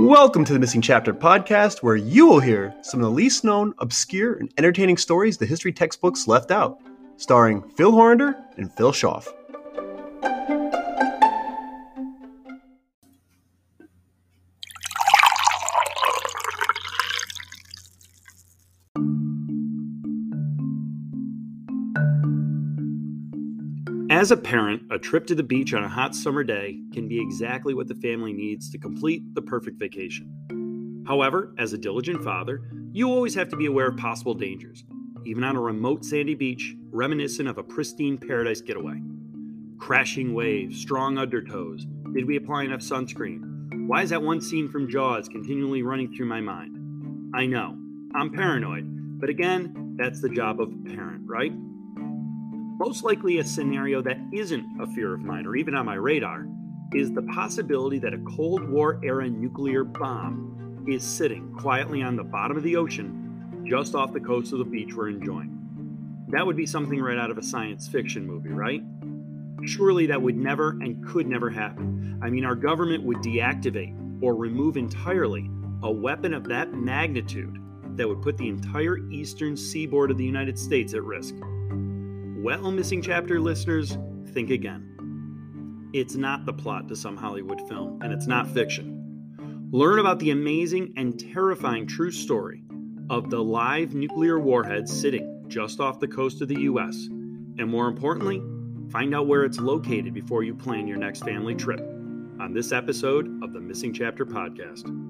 Welcome to the Missing Chapter podcast, where you will hear some of the least known, obscure, and entertaining stories the history textbooks left out, starring Phil Horander and Phil Schaff. As a parent, a trip to the beach on a hot summer day can be exactly what the family needs to complete the perfect vacation. However, as a diligent father, you always have to be aware of possible dangers, even on a remote sandy beach reminiscent of a pristine paradise getaway. Crashing waves, strong undertows, did we apply enough sunscreen? Why is that one scene from Jaws continually running through my mind? I know, I'm paranoid, but again, that's the job of a parent, right? Most likely, a scenario that isn't a fear of mine or even on my radar is the possibility that a Cold War era nuclear bomb is sitting quietly on the bottom of the ocean just off the coast of the beach we're enjoying. That would be something right out of a science fiction movie, right? Surely that would never and could never happen. I mean, our government would deactivate or remove entirely a weapon of that magnitude that would put the entire eastern seaboard of the United States at risk. Well, missing chapter listeners, think again. It's not the plot to some Hollywood film, and it's not fiction. Learn about the amazing and terrifying true story of the live nuclear warhead sitting just off the coast of the US. And more importantly, find out where it's located before you plan your next family trip on this episode of the Missing Chapter podcast.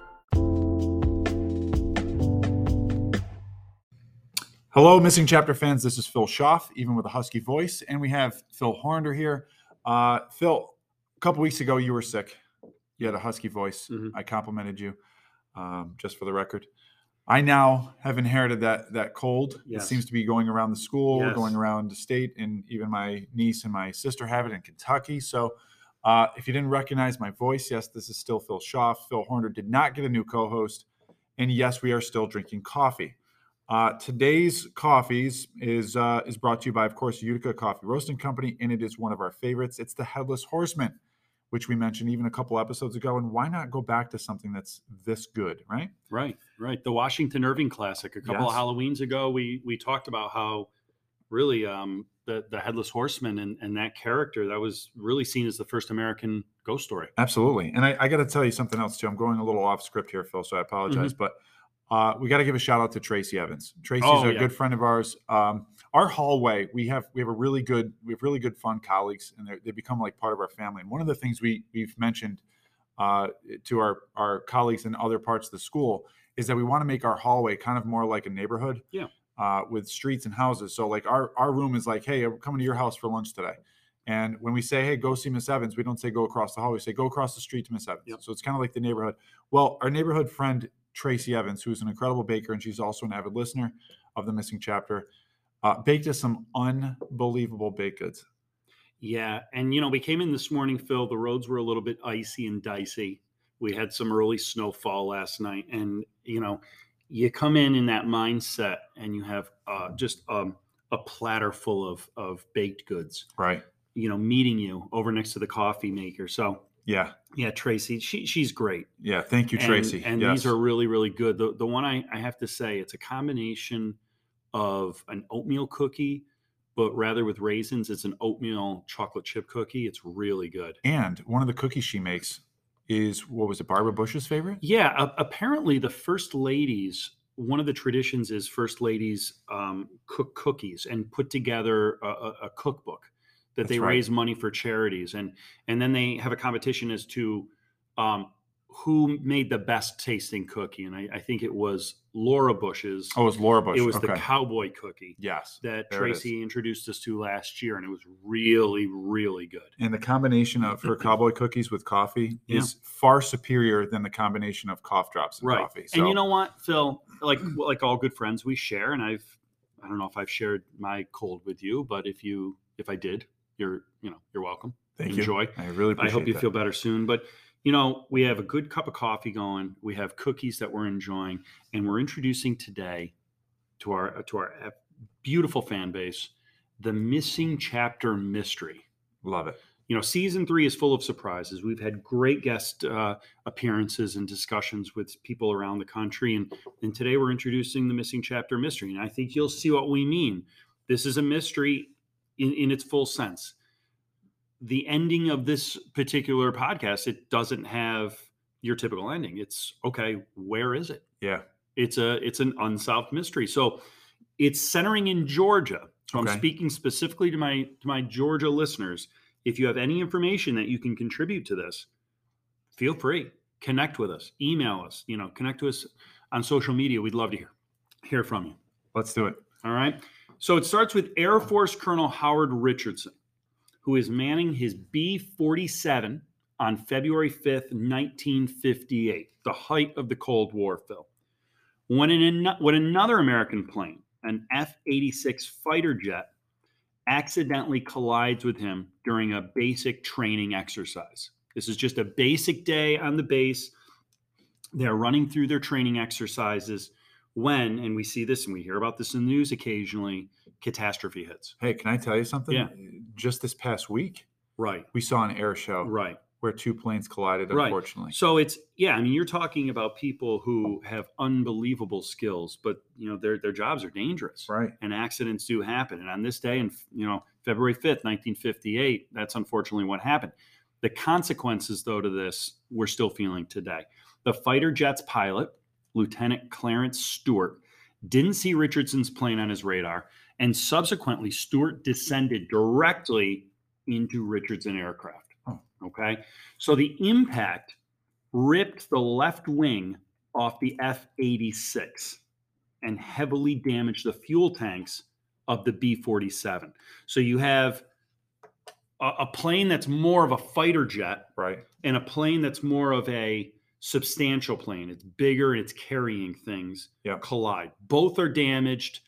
Hello, Missing Chapter fans. This is Phil Schaff, even with a husky voice, and we have Phil Horander here. Uh, Phil, a couple weeks ago, you were sick. You had a husky voice. Mhm. I complimented you, um, just for the record. I now have inherited that that cold. Yes. It seems to be going around the school, Yes. going around the state, and even my niece and my sister have it in Kentucky. So, uh, if you didn't recognize my voice, yes, this is still Phil Schaff. Phil Horander did not get a new co-host, and yes, we are still drinking coffee. Uh, today's coffees is uh, is brought to you by, of course, Utica Coffee Roasting Company, and it is one of our favorites. It's the Headless Horseman, which we mentioned even a couple episodes ago. And why not go back to something that's this good, right? Right, right. The Washington Irving Classic. A couple Yes. of Halloweens ago, we we talked about how really um, the the headless horseman and, and that character that was really seen as the first American ghost story. Absolutely. And I, I got to tell you something else too. I'm going a little off script here, Phil, so I Mm-hmm. apologize. But uh, we got to give a shout out to Tracy Evans. Tracy's Oh, a yeah. good friend of ours. Um, our hallway, we have we have a really good we have really good fun colleagues, and they become like part of our family. And one of the things we we've mentioned uh, to our our colleagues in other parts of the school is that we want to make our hallway kind of more like a neighborhood. Yeah. Uh, with streets and houses. So like our our room is like, hey, I'm coming to your house for lunch today. And when we say, hey, go see Miss Evans, we don't say go across the hall. We say go across the street to Miss Evans. Yep. So it's kind of like the neighborhood. Well, our neighborhood friend, Tracy Evans, who's an incredible baker, and she's also an avid listener of the missing chapter, uh, baked us some unbelievable baked goods. Yeah, and you know, we came in this morning, Phil. The roads were a little bit icy and dicey. We had some early snowfall last night, and you know, you come in in that mindset, and you have uh, just um, a platter full of of baked goods. Right. You know, meeting you over next to the coffee maker. So Yeah. yeah, Tracy, she she's great. Yeah. Thank you, And- Tracy. And, yes. these are really, really good. The the one I, I have to say, it's a combination of an oatmeal cookie, but rather with raisins, it's an oatmeal chocolate chip cookie. It's really good. and one of the cookies she makes is what was it, Barbara Bush's favorite? Yeah, apparently the first ladies, one of the traditions is first ladies um, cook cookies and put together a, a, a cookbook that That's they right. raise money for charities, and and then they have a competition as to um, who made the best tasting cookie, and I, I think it was Laura Bush's. Oh, it was Laura Bush. it was okay. the cowboy cookie yes. that. Tracy introduced us to last year, and it was really, really good. And the combination of her cowboy cookies with coffee Yeah. is far superior than the combination of cough drops and Right. coffee. And you know what, Phil? Like like all good friends, we share, and I've I don't know if I've shared my cold with you, but if you if I did, you're you know you're welcome. Thank enjoy. you. I really appreciate I hope you that. feel better soon. But you know, we have a good cup of coffee going. We have cookies that we're enjoying, and we're introducing today to our to our beautiful fan base the missing chapter mystery. Love it. You know, season three is full of surprises. We've had great guest uh, appearances and discussions with people around the country, and and today we're introducing the missing chapter mystery. And I think you'll see what we mean. This is a mystery in, in its full sense. The ending of this particular podcast it doesn't have your typical ending. It's okay where is it? Yeah. it's a it's an unsolved mystery. So it's centering in georgia. So i'm speaking specifically to my to my georgia listeners. If you have any information that you can contribute to this feel free. Connect with us. Email us. You know connect to us on social media. We'd love to hear hear from you. Let's do it. all right. So it starts with Air Force Colonel Howard Richardson, who is manning his B 47 on February 5th, 1958, the height of the Cold War, Phil. When, an, when another American plane, an F 86 fighter jet, accidentally collides with him during a basic training exercise. This is just a basic day on the base. They're running through their training exercises when, and we see this and we hear about this in the news occasionally, catastrophe hits. Hey, can I tell you something? Yeah. Just this past week, Right. we saw an air show Right. where two planes collided, Right. unfortunately. So it's yeah, I mean you're talking about people who have unbelievable skills, but you know their their jobs are dangerous. Right. And accidents do happen. And on this day and you know February 5th, 1958, that's unfortunately what happened. The consequences though to this we're still feeling today. The fighter jet's pilot, Lieutenant Clarence Stewart, didn't see Richardson's plane on his radar, and subsequently Stewart descended directly into Richardson aircraft. Oh. Okay. So the impact ripped the left wing off the F 86 and heavily damaged the fuel tanks of the B 47. So you have a, a plane that's more of a fighter jet Right. and a plane that's more of a substantial plane. It's bigger and it's carrying things Yeah. collide. Both are damaged,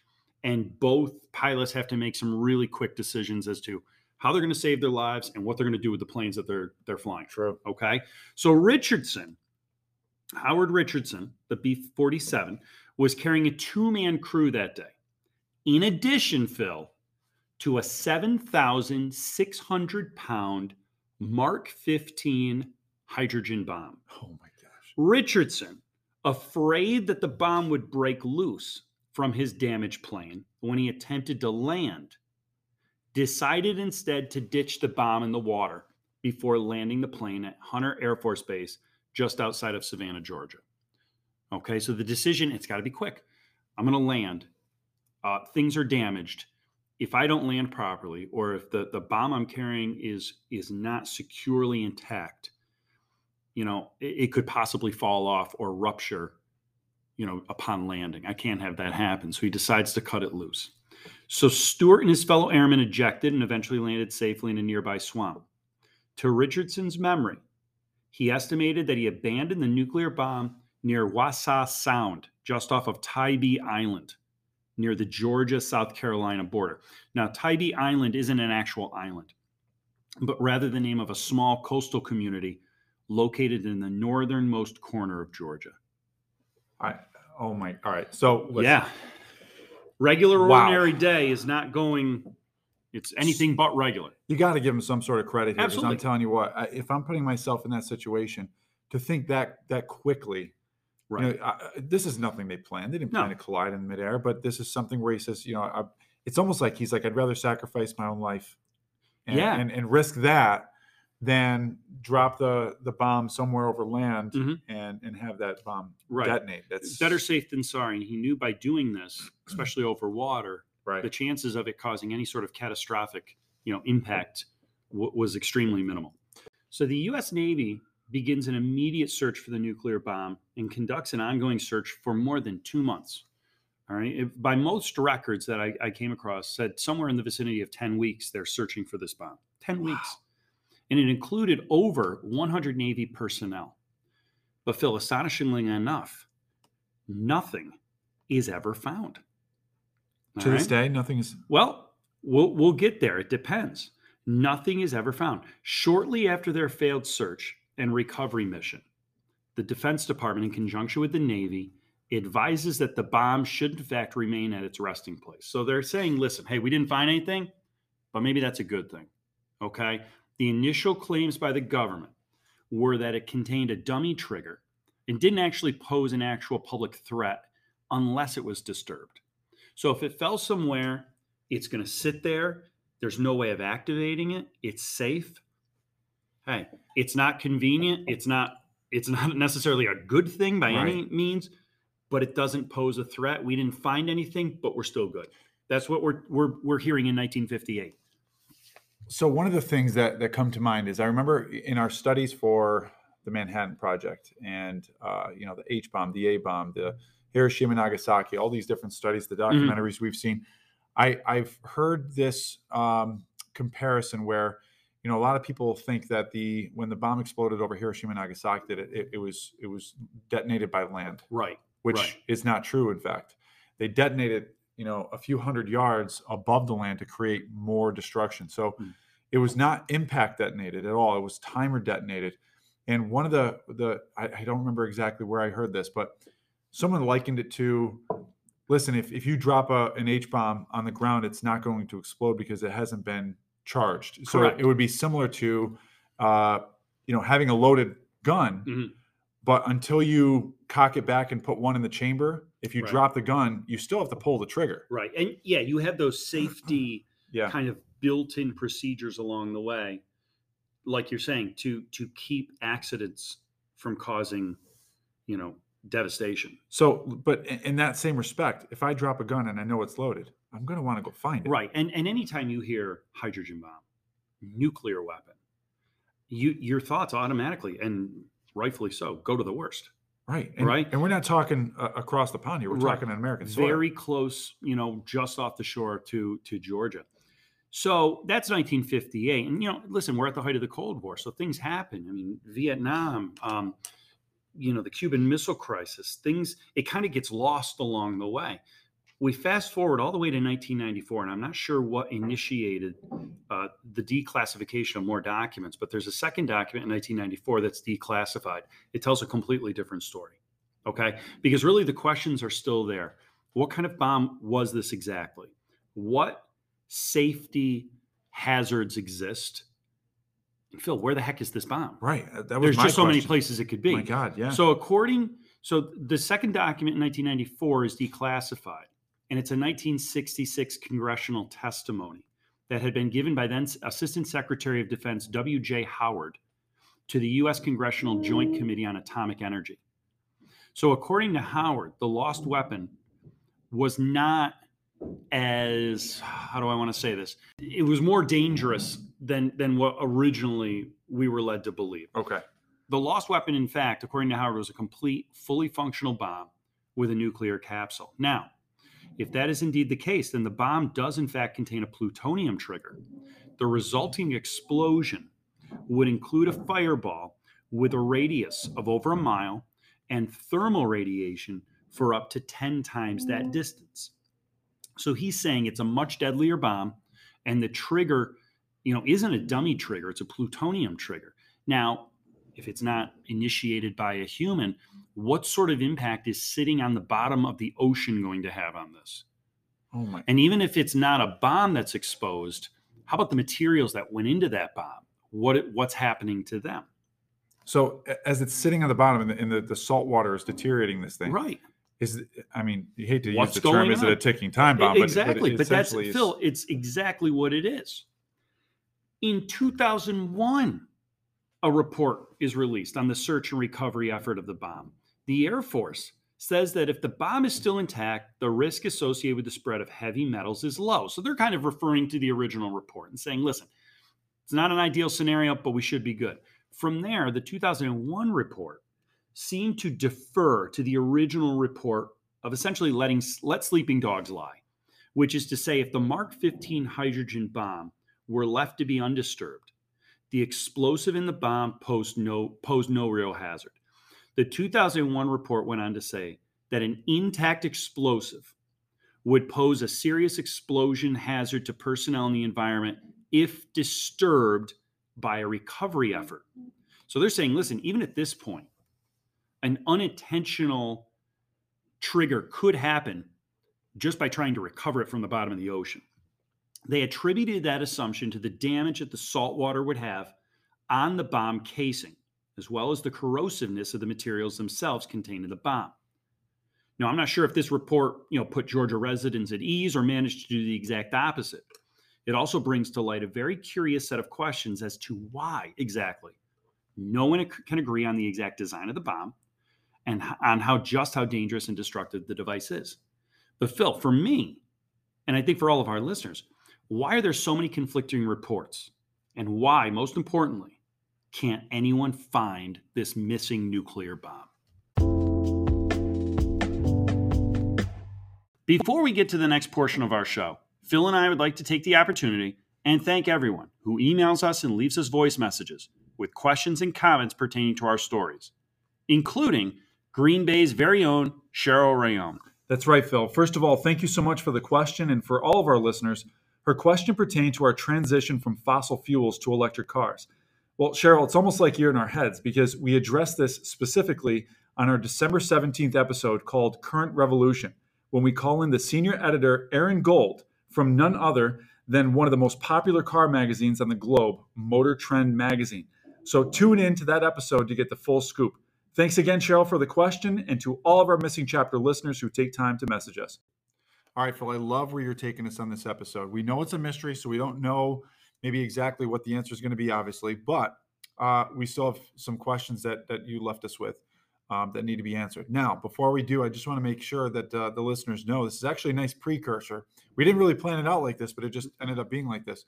and both pilots have to make some really quick decisions as to how they're going to save their lives and what they're going to do with the planes that they're they're flying. True. Okay, so Richardson, Howard Richardson, the B forty seven, was carrying a two man crew that day. In addition, Phil, to a seven thousand six hundred pound Mark fifteen hydrogen bomb. Oh my. Richardson, afraid that the bomb would break loose from his damaged plane when he attempted to land, decided instead to ditch the bomb in the water before landing the plane at Hunter Air Force Base just outside of Savannah, Georgia. Okay, so the decision, it's got to be quick. I'm going to land. Uh, things are damaged. If I don't land properly, or if the, the bomb I'm carrying is is not securely intact, you know, it, it could possibly fall off or rupture, you know, upon landing. I can't have that happen. So he decides to cut it loose. So Stewart and his fellow airmen ejected and eventually landed safely in a nearby swamp. To Richardson's memory, he estimated that he abandoned the nuclear bomb near Wassaw Sound, just off of Tybee Island, near the Georgia South Carolina border. Now, Tybee Island isn't an actual island, but rather the name of a small coastal community located in the northernmost corner of Georgia. I. Oh my. All right. So listen, Yeah. Regular Wow. ordinary day is not going, it's anything but regular. you got to give him some sort of credit here because I'm telling you what, I, if I'm putting myself in that situation, to think that that quickly, Right. you know, I, this is nothing they planned. They didn't No. plan to collide in midair, but this is something where he says, you know, I, it's almost like he's like, I'd rather sacrifice my own life, and, Yeah. and, and risk that than drop the the bomb somewhere over land Mhm. and and have that bomb Right. detonate. That's Better safe than sorry. And he knew by doing this, especially over water, right. the chances of it causing any sort of catastrophic, you know, impact w- was extremely minimal. So the U.S. Navy begins an immediate search for the nuclear bomb and conducts an ongoing search for more than two months. All right. If, by most records that I, I, came across, said somewhere in the vicinity of 10 weeks, they're searching for this bomb. 10 wow. weeks. And it included over 100 Navy personnel. But Phil, astonishingly enough, nothing is ever found. All to right? this day, nothing is. Well, we'll we'll get there. It depends. Nothing is ever found. Shortly after their failed search and recovery mission, the Defense Department, in conjunction with the Navy, advises that the bomb should, in fact, remain at its resting place. So they're saying, listen, hey, we didn't find anything, but maybe that's a good thing. Okay. The initial claims by the government were that it contained a dummy trigger and didn't actually pose an actual public threat unless it was disturbed. So if it fell somewhere, it's going to sit there. There's no way of activating it. It's safe. Hey, it's not convenient. It's not it's not necessarily a good thing by right. any means, but it doesn't pose a threat. We didn't find anything, but we're still good. That's what we're we're we're hearing in 1958. So one of the things that that come to mind is I remember in our studies for the Manhattan Project and uh, you know the H bomb, the A bomb, the Hiroshima, Nagasaki, all these different studies, the mm-hmm. documentaries mm-hmm. we've seen. I I've heard this um, comparison where you know a lot of people think that the when the bomb exploded over Hiroshima, Nagasaki, that it, it, it was it was detonated by land. Right which right. is not true. In fact, they detonated you know a few hundred yards above the land to create more destruction. So mm. it was not impact detonated at all. It was timer detonated. And one of the the I, I don't remember exactly where I heard this, but someone likened it to listen if, if you drop a, an h bomb on the ground it's not going to explode because it hasn't been charged Correct. so it would be similar to uh, you know having a loaded gun mm-hmm. But until you cock it back and put one in the chamber, if you right. drop the gun, you still have to pull the trigger. Right. And yeah, you have those safety yeah. kind of built-in procedures along the way, like you're saying, to to keep accidents from causing, you know, devastation. So, but in that same respect, if I drop a gun and I know it's loaded, I'm going to want to go find it. Right. And and anytime you hear hydrogen bomb, nuclear weapon, you your thoughts automatically and rightfully so, go to the worst. Right. And, right. And we're not talking uh, across the pond here. We're right. talking in American soil. Very close, you know, just off the shore to to Georgia. So that's 1958. And, you know, listen, we're at the height of the Cold War. So things happen. I mean, Vietnam, um, you know, the Cuban Missile Crisis, things, it kind of gets lost along the way we fast forward all the way to 1994, and I'm not sure what initiated uh, the declassification of more documents, but there's a second document in 1994 that's declassified. It tells a completely different story. Okay. Because really the questions are still there. What kind of bomb was this exactly? What safety hazards exist? And Phil, where the heck is this bomb? Right. That There's just so many places it could be. My God, yeah. So according, so the second document in 1994 is declassified and it's a 1966 congressional testimony that had been given by then Assistant Secretary of Defense W.J. Howard to the U.S. Congressional Joint Committee on Atomic Energy. So, according to Howard, the lost weapon was not as how do I want to say this? It was more dangerous than than what originally we were led to believe. Okay. The lost weapon, in fact, according to Howard, was a complete, fully functional bomb with a nuclear capsule. Now, if that is indeed the case, then the bomb does in fact contain a plutonium trigger. The resulting explosion would include a fireball with a radius of over a mile and thermal radiation for up to 10 times that distance. So he's saying it's a much deadlier bomb and the trigger, you know, isn't a dummy trigger, it's a plutonium trigger. Now, if it's not initiated by a human, what sort of impact is sitting on the bottom of the ocean going to have on this? Oh my. And even if it's not a bomb that's exposed, how about the materials that went into that bomb? What what's happening to them? So as it's sitting on the bottom and the, and the, the salt water is deteriorating this thing, right? Is I mean, you hate to what's use the term, on? is it a ticking time bomb? Exactly, but, but, but that's is... Phil. It's exactly what it is. In 2001, a report is released on the search and recovery effort of the bomb. The Air Force says that if the bomb is still intact, the risk associated with the spread of heavy metals is low. So they're kind of referring to the original report and saying, listen, it's not an ideal scenario, but we should be good. From there, the 2001 report seemed to defer to the original report of essentially letting let sleeping dogs lie, which is to say, if the Mark 15 hydrogen bomb were left to be undisturbed, the explosive in the bomb posed no posed no real hazard. The 2001 report went on to say that an intact explosive would pose a serious explosion hazard to personnel in the environment if disturbed by a recovery effort. So they're saying, listen, even at this point, an unintentional trigger could happen just by trying to recover it from the bottom of the ocean. They attributed that assumption to the damage that the salt water would have on the bomb casing, as well as the corrosiveness of the materials themselves contained in the bomb. Now, I'm not sure if this report, you know, put Georgia residents at ease or managed to do the exact opposite. It also brings to light a very curious set of questions as to why exactly no one can agree on the exact design of the bomb and on how just how dangerous and destructive the device is. But Phil, for me, and I think for all of our listeners, why are there so many conflicting reports? And why, most importantly, can't anyone find this missing nuclear bomb? Before we get to the next portion of our show, Phil and I would like to take the opportunity and thank everyone who emails us and leaves us voice messages with questions and comments pertaining to our stories, including Green Bay's very own Cheryl Rayon. That's right, Phil. First of all, thank you so much for the question. And for all of our listeners, her question pertained to our transition from fossil fuels to electric cars. Well, Cheryl, it's almost like you're in our heads because we addressed this specifically on our December 17th episode called Current Revolution, when we call in the senior editor, Aaron Gold, from none other than one of the most popular car magazines on the globe, Motor Trend Magazine. So tune in to that episode to get the full scoop. Thanks again, Cheryl, for the question, and to all of our missing chapter listeners who take time to message us. All right, Phil, I love where you're taking us on this episode. We know it's a mystery, so we don't know maybe exactly what the answer is going to be, obviously, but uh, we still have some questions that that you left us with um, that need to be answered. Now, before we do, I just want to make sure that uh, the listeners know this is actually a nice precursor. We didn't really plan it out like this, but it just ended up being like this.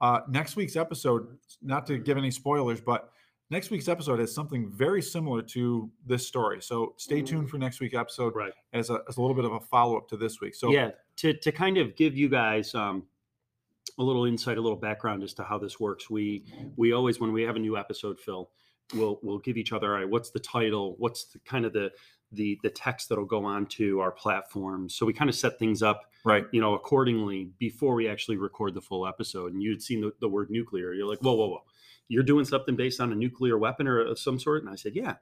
Uh, next week's episode, not to give any spoilers, but next week's episode has something very similar to this story. So stay tuned for next week's episode Right. as a, as a little bit of a follow up to this week. So yeah, to, to kind of give you guys um, a little insight, a little background as to how this works. We we always when we have a new episode, Phil, we'll we'll give each other, all right, what's the title? What's the kind of the the the text that'll go on to our platform. So we kind of set things up, right. you know, accordingly before we actually record the full episode. And you'd seen the, the word nuclear. You're like, whoa, whoa, whoa. You're doing something based on a nuclear weapon or uh, of some sort? And I said, yeah.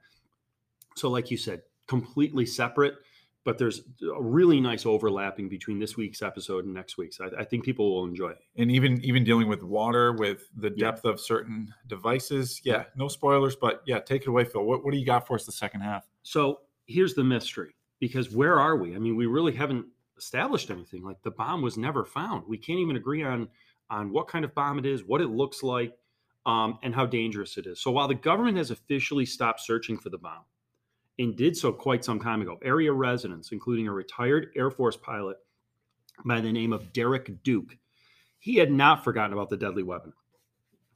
So like you said, completely separate, but there's a really nice overlapping between this week's episode and next week's. I, I think people will enjoy it. and even even dealing with water with the Yeah. depth of certain devices yeah no spoilers but yeah take it away phil what, what do you got for us the second half So here's the mystery because where are we? I mean, we really haven't established anything. Like the bomb was never found. We can't even agree on on what kind of bomb it is, what it looks like, um, and how dangerous it is. So while the government has officially stopped searching for the bomb and did so quite some time ago, area residents, including a retired Air Force pilot by the name of Derek Duke, he had not forgotten about the deadly weapon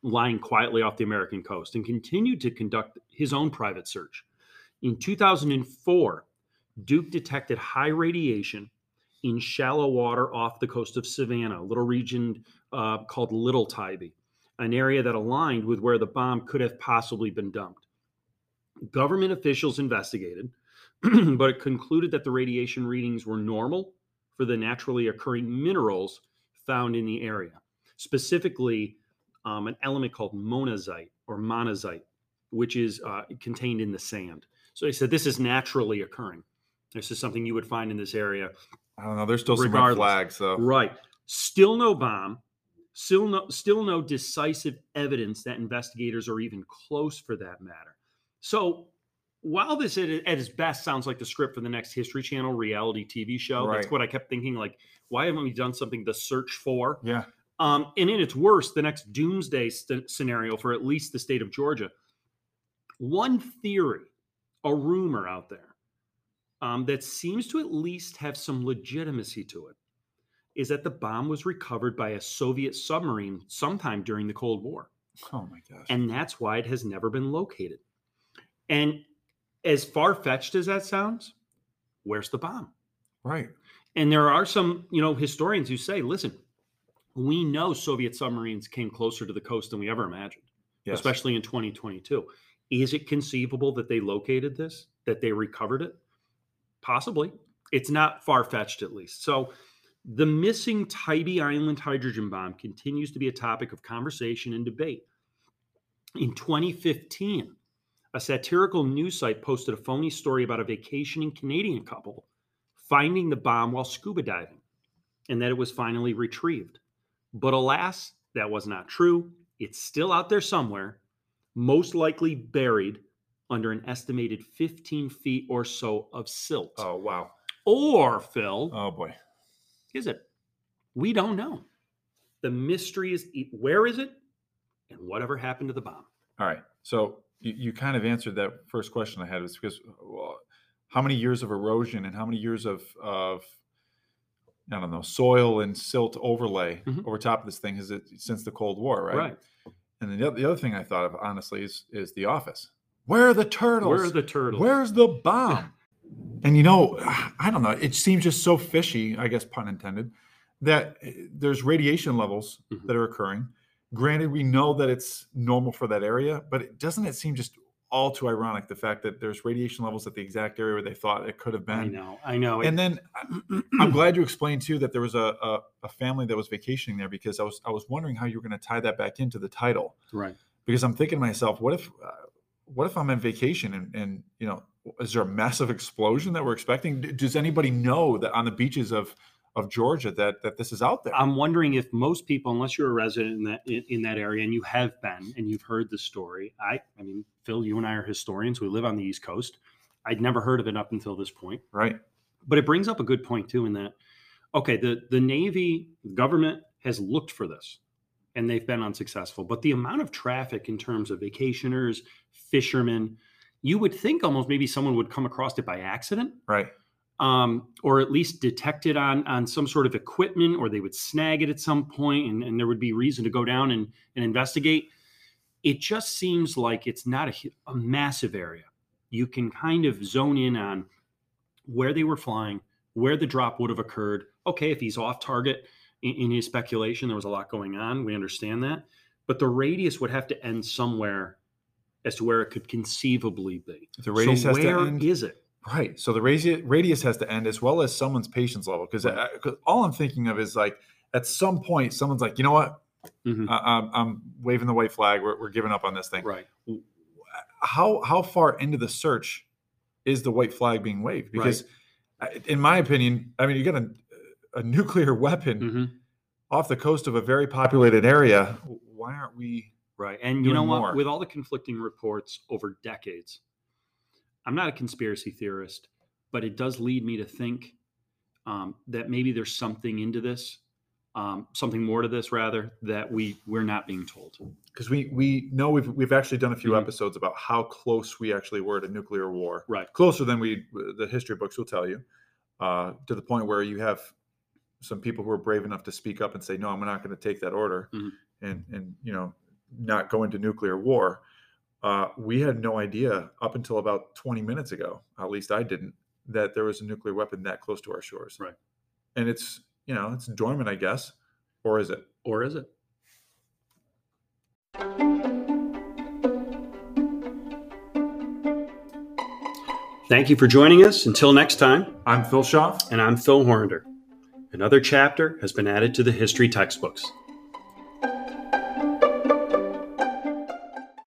lying quietly off the American coast and continued to conduct his own private search. In 2004, Duke detected high radiation in shallow water off the coast of Savannah, a little region uh, called Little Tybee, an area that aligned with where the bomb could have possibly been dumped. Government officials investigated, but it concluded that the radiation readings were normal for the naturally occurring minerals found in the area, specifically um, an element called monazite or monazite, which is uh, contained in the sand. So they said this is naturally occurring. This is something you would find in this area. i don't know there's still some red flags though Right. Still no bomb. Still no still no decisive evidence that investigators are even close for that matter. So while this at, at its best sounds like the script for the next History Channel reality TV show, that's what I kept thinking. Like, why haven't we done something to search for? yeah Um, and in its worst, the next doomsday st- scenario for at least the state of Georgia. One theory, a rumor out there, um, that seems to at least have some legitimacy to it, is that the bomb was recovered by a Soviet submarine sometime during the Cold War. Oh my gosh. And that's why it has never been located. And as far fetched as that sounds, where's the bomb? right. And there are some, you know, historians who say, listen, we know Soviet submarines came closer to the coast than we ever imagined, Yes. especially in 2022. Is it conceivable that they located this, that they recovered it? Possibly. It's not far fetched, at least. So, the missing Tybee Island hydrogen bomb continues to be a topic of conversation and debate. In 2015, a satirical news site posted a phony story about a vacationing Canadian couple finding the bomb while scuba diving and that it was finally retrieved. But alas, that was not true. It's still out there somewhere, most likely buried under an estimated 15 feet or so of silt. Oh wow. Or, Phil, Oh boy. Is it? We don't know. The mystery is where is it and whatever happened to the bomb? All right. So you, you kind of answered that first question I had was because well, how many years of erosion and how many years of of I don't know soil and silt overlay Mhm. over top of this thing has it since the Cold War, right? Right. And then the, the other thing I thought of honestly is is The Office. Where are the turtles? Where are the turtles? Where's the bomb? And you know, I don't know. It seems just so fishy, I guess pun intended, that uh, there's radiation levels Mhm. that are occurring. Granted, we know that it's normal for that area, but it, doesn't it seem just all too ironic the fact that there's radiation levels at the exact area where they thought it could have been. I know. I know. And then I'm glad you explained too that there was a, a, a family that was vacationing there because I was I was wondering how you were going to tie that back into the title right. because I'm thinking to myself, what if, uh, what if I'm on vacation and, and you know, is there a massive explosion that we're expecting? Does anybody know that on the beaches of of Georgia that that this is out there? I'm wondering if most people, unless you're a resident in that in, in that area and you have been and you've heard the story, I I mean, Phil, you and I are historians. We live on the East Coast. I'd never heard of it up until this point. right? But it brings up a good point too, in that okay, the the Navy government has looked for this and they've been unsuccessful. But the amount of traffic in terms of vacationers, fishermen, you would think almost maybe someone would come across it by accident Right. um, or at least detect it on on some sort of equipment, or they would snag it at some point, and, and there would be reason to go down and, and investigate. It just seems like it's not a, a massive area. You can kind of zone in on where they were flying, where the drop would have occurred. Okay, if he's off target in, in his speculation, there was a lot going on. We understand that, but the radius would have to end somewhere as to where it could conceivably be. The radius so has where to end. is it? Right. So the radius radius has to end as well as someone's patience level because Right. all I'm thinking of is like at some point someone's like, you know what, Mhm. I, I'm, I'm waving the white flag. We're, we're giving up on this thing. Right. how how far into the search is the white flag being waved? Because, I- in my opinion, I mean, you got a, a nuclear weapon hmm off the coast of a very populated area. Why aren't we? Right. And you know doing what? more. With all the conflicting reports over decades, I'm not a conspiracy theorist, but it does lead me to think um, that maybe there's something into this, um, something more to this, rather, that we we're not being told. Because we we know we've we've actually done a few Mhm. episodes about how close we actually were to nuclear war. Right. Closer than we the history books will tell you, uh, to the point where you have some people who are brave enough to speak up and say, "No, I'm not going to take that order," Mhm. and and you know not go into nuclear war. Uh, we had no idea up until about 20 minutes ago, at least I didn't, that there was a nuclear weapon that close to our shores. Right. And it's you know it's dormant, I guess, or is it? Or is it? Thank you for joining us. Until next time, I'm Phil Schaff. and I'm Phil Horander. Another chapter has been added to the history textbooks.